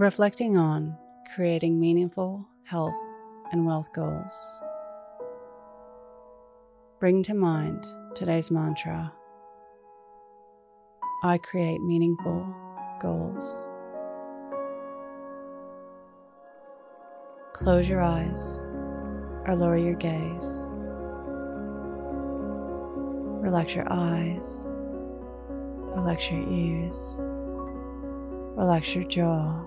reflecting on creating meaningful health and wealth goals. Bring to mind today's mantra I create meaningful goals. Close your eyes or lower your gaze. Relax your eyes, relax your ears, relax your jaw.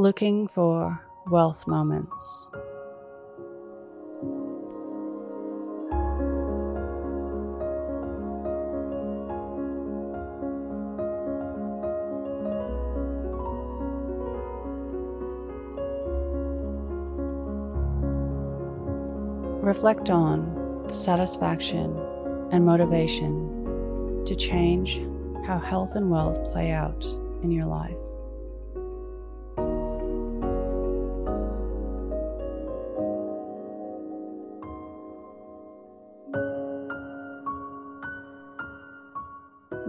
looking for wealth moments. Reflect on the satisfaction and motivation to change how health and wealth play out in your life.